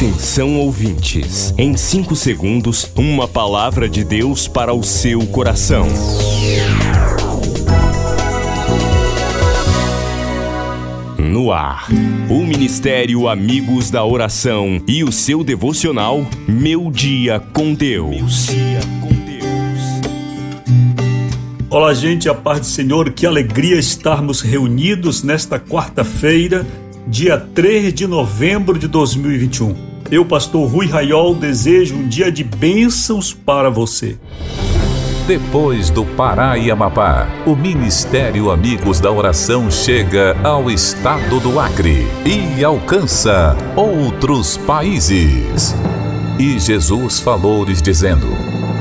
Atenção ouvintes, em 5 segundos, uma palavra de Deus para o seu coração. No ar, o Ministério Amigos da Oração e o seu devocional Meu Dia com Deus. Olá, gente, a paz do Senhor, que alegria estarmos reunidos nesta quarta-feira, dia 3 de novembro de 2021. Eu, pastor Rui Raiol, desejo um dia de bênçãos para você. Depois do Pará e Amapá, o Ministério Amigos da Oração chega ao estado do Acre e alcança outros países. E Jesus falou-lhes dizendo: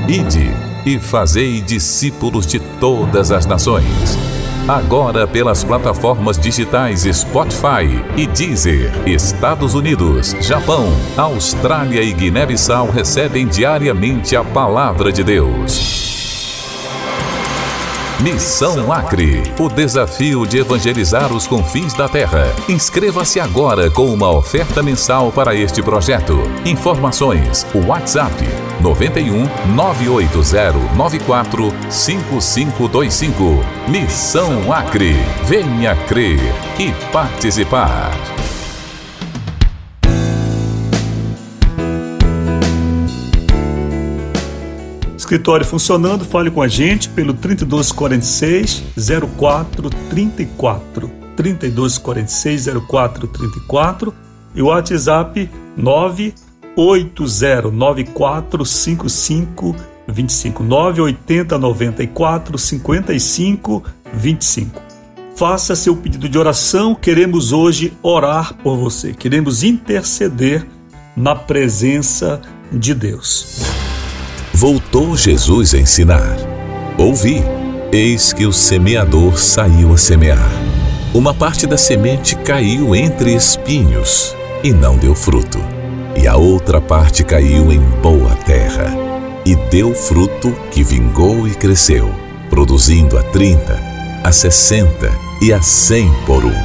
Ide e fazei discípulos de todas as nações Agora pelas plataformas digitais Spotify e Deezer, Estados Unidos, Japão, Austrália e Guiné-Bissau recebem diariamente a palavra de Deus. Missão Acre, o desafio de evangelizar os confins da terra. Inscreva-se agora com uma oferta mensal para este projeto. Informações: WhatsApp 91 980 94 5525. Missão Acre. Venha crer e participar. Escritório funcionando, fale com a gente pelo 3246 0434. 3246 0434 e o WhatsApp 980945525 98094 5525. Faça seu pedido de oração, queremos hoje orar por você, queremos interceder na presença de Deus. Voltou Jesus a ensinar. Ouvi, eis que o semeador saiu a semear. Uma parte da semente caiu entre espinhos e não deu fruto, e a outra parte caiu em boa terra e deu fruto que vingou e cresceu, produzindo a 30, a 60 e a 100 por um.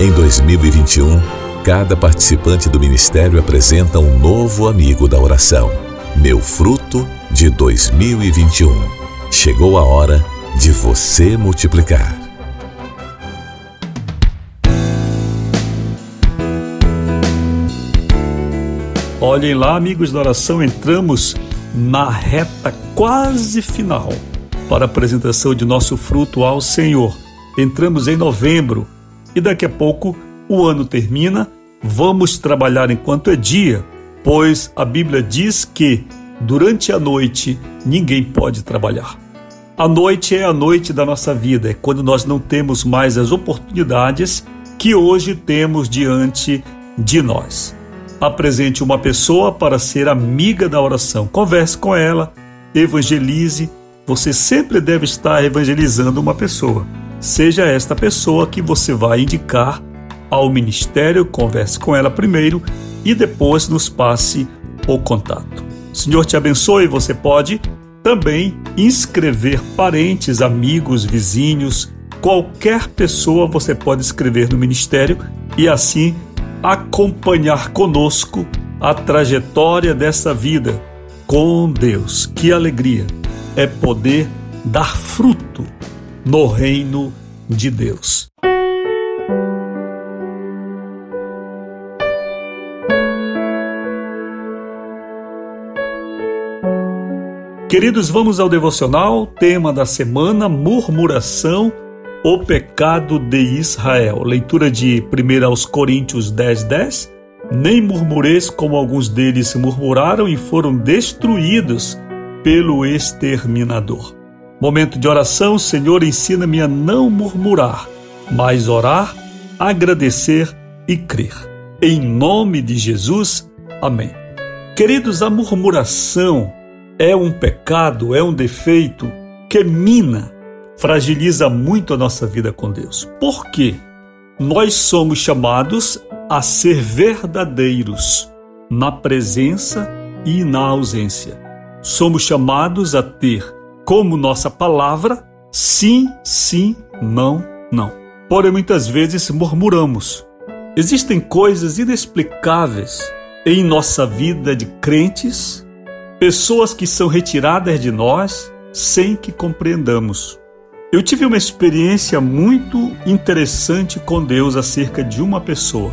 Em 2021, cada participante do ministério apresenta um novo amigo da oração meu fruto de 2021. Chegou a hora de você multiplicar. Olhem lá, amigos da oração, entramos na reta quase final para a apresentação de nosso fruto ao Senhor. Entramos em novembro e daqui a pouco o ano termina. Vamos trabalhar enquanto é dia pois a Bíblia diz que durante a noite ninguém pode trabalhar. A noite é a noite da nossa vida, é quando nós não temos mais as oportunidades que hoje temos diante de nós. Apresente uma pessoa para ser amiga da oração, converse com ela, evangelize. Você sempre deve estar evangelizando uma pessoa. Seja esta pessoa que você vai indicar ao ministério, converse com ela primeiro e depois nos passe o contato. Senhor te abençoe. Você pode também inscrever parentes, amigos, vizinhos, qualquer pessoa você pode escrever no ministério e assim acompanhar conosco a trajetória dessa vida com Deus. Que alegria é poder dar fruto no reino de Deus. Queridos, vamos ao devocional, tema da semana: murmuração, o pecado de Israel. Leitura de 1 aos Coríntios 10, 10. Nem murmureis como alguns deles murmuraram e foram destruídos pelo exterminador. Momento de oração, Senhor, ensina-me a não murmurar, mas orar, agradecer e crer. Em nome de Jesus, amém. Queridos, a murmuração é um pecado, é um defeito que mina, fragiliza muito a nossa vida com Deus. Por quê? Nós somos chamados a ser verdadeiros na presença e na ausência. Somos chamados a ter como nossa palavra sim, sim, não, não. Porém, muitas vezes murmuramos. Existem coisas inexplicáveis em nossa vida de crentes, pessoas que são retiradas de nós sem que compreendamos. Eu tive uma experiência muito interessante com Deus acerca de uma pessoa.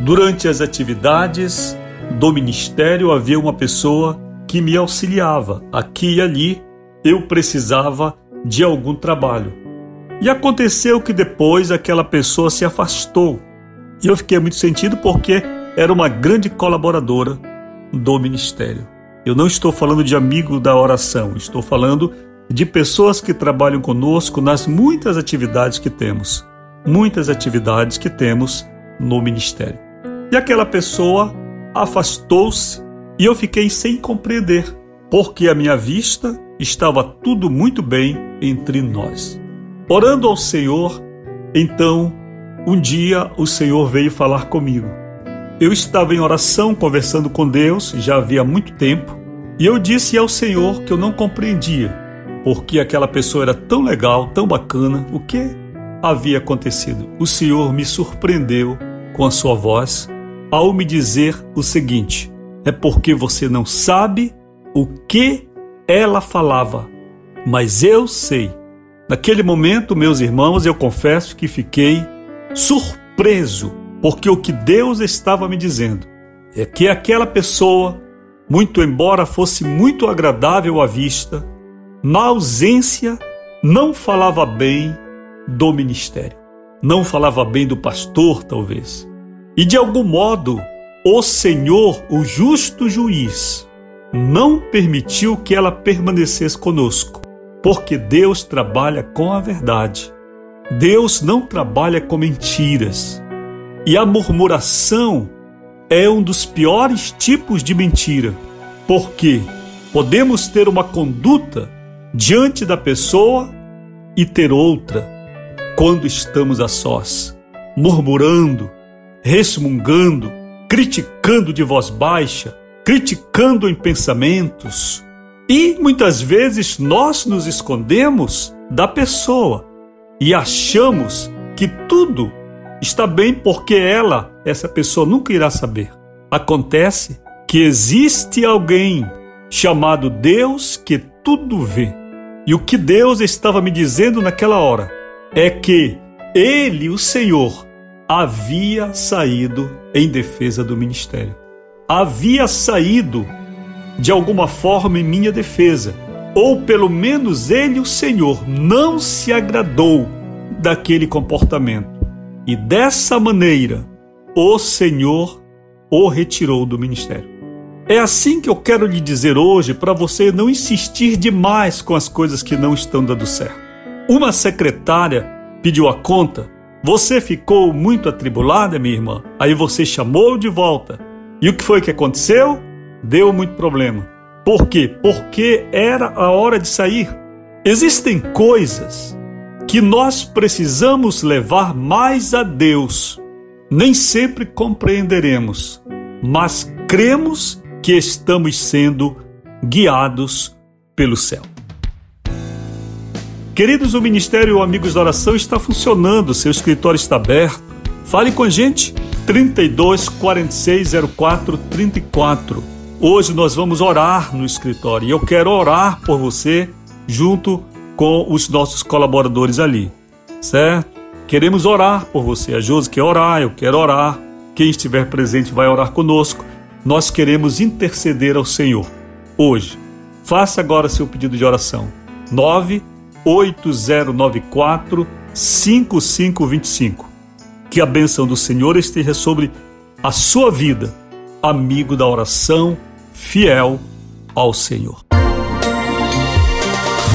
Durante as atividades do ministério havia uma pessoa que me auxiliava. Aqui e ali eu precisava de algum trabalho. E aconteceu que depois aquela pessoa se afastou. E eu fiquei muito sentido porque era uma grande colaboradora do ministério. Eu não estou falando de amigo da oração, estou falando de pessoas que trabalham conosco nas muitas atividades que temos. Muitas atividades que temos no ministério. E aquela pessoa afastou-se e eu fiquei sem compreender, porque à minha vista estava tudo muito bem entre nós. Orando ao Senhor, então, um dia o Senhor veio falar comigo. Eu estava em oração conversando com Deus já havia muito tempo e eu disse ao Senhor que eu não compreendia porque aquela pessoa era tão legal, tão bacana, o que havia acontecido. O Senhor me surpreendeu com a sua voz ao me dizer o seguinte: é porque você não sabe o que ela falava, mas eu sei. Naquele momento, meus irmãos, eu confesso que fiquei surpreso porque o que Deus estava me dizendo é que aquela pessoa, muito embora fosse muito agradável à vista, na ausência, não falava bem do ministério, não falava bem do pastor, talvez. E de algum modo, o Senhor, o justo juiz, não permitiu que ela permanecesse conosco, porque Deus trabalha com a verdade. Deus não trabalha com mentiras. E a murmuração é um dos piores tipos de mentira, porque podemos ter uma conduta diante da pessoa e ter outra quando estamos a sós, murmurando, resmungando, criticando de voz baixa, criticando em pensamentos. E muitas vezes nós nos escondemos da pessoa e achamos que tudo está bem porque ela, essa pessoa, nunca irá saber. Acontece que existe alguém chamado Deus que tudo vê. E o que Deus estava me dizendo naquela hora é que Ele, o Senhor, havia saído em defesa do ministério. Havia saído de alguma forma em minha defesa, ou pelo menos Ele, o Senhor, não se agradou daquele comportamento e dessa maneira, o Senhor o retirou do ministério. É assim que eu quero lhe dizer hoje para você não insistir demais com as coisas que não estão dando certo. Uma secretária pediu a conta, você ficou muito atribulada, minha irmã, aí você chamou de volta. E o que foi que aconteceu? Deu muito problema. Por quê? Porque era a hora de sair. Existem coisas que nós precisamos levar mais a Deus. Nem sempre compreenderemos, mas cremos que estamos sendo guiados pelo céu. Queridos, o Ministério Amigos da Oração está funcionando, seu escritório está aberto. Fale com a gente, 32 46 04 34. Hoje nós vamos orar no escritório e eu quero orar por você junto com os nossos colaboradores ali, certo? Queremos orar por você. A Josi quer orar, eu quero orar. Quem estiver presente vai orar conosco. Nós queremos interceder ao Senhor hoje. Faça agora seu pedido de oração. 98094 5525. Que a bênção do Senhor esteja sobre a sua vida, amigo da oração, fiel ao Senhor.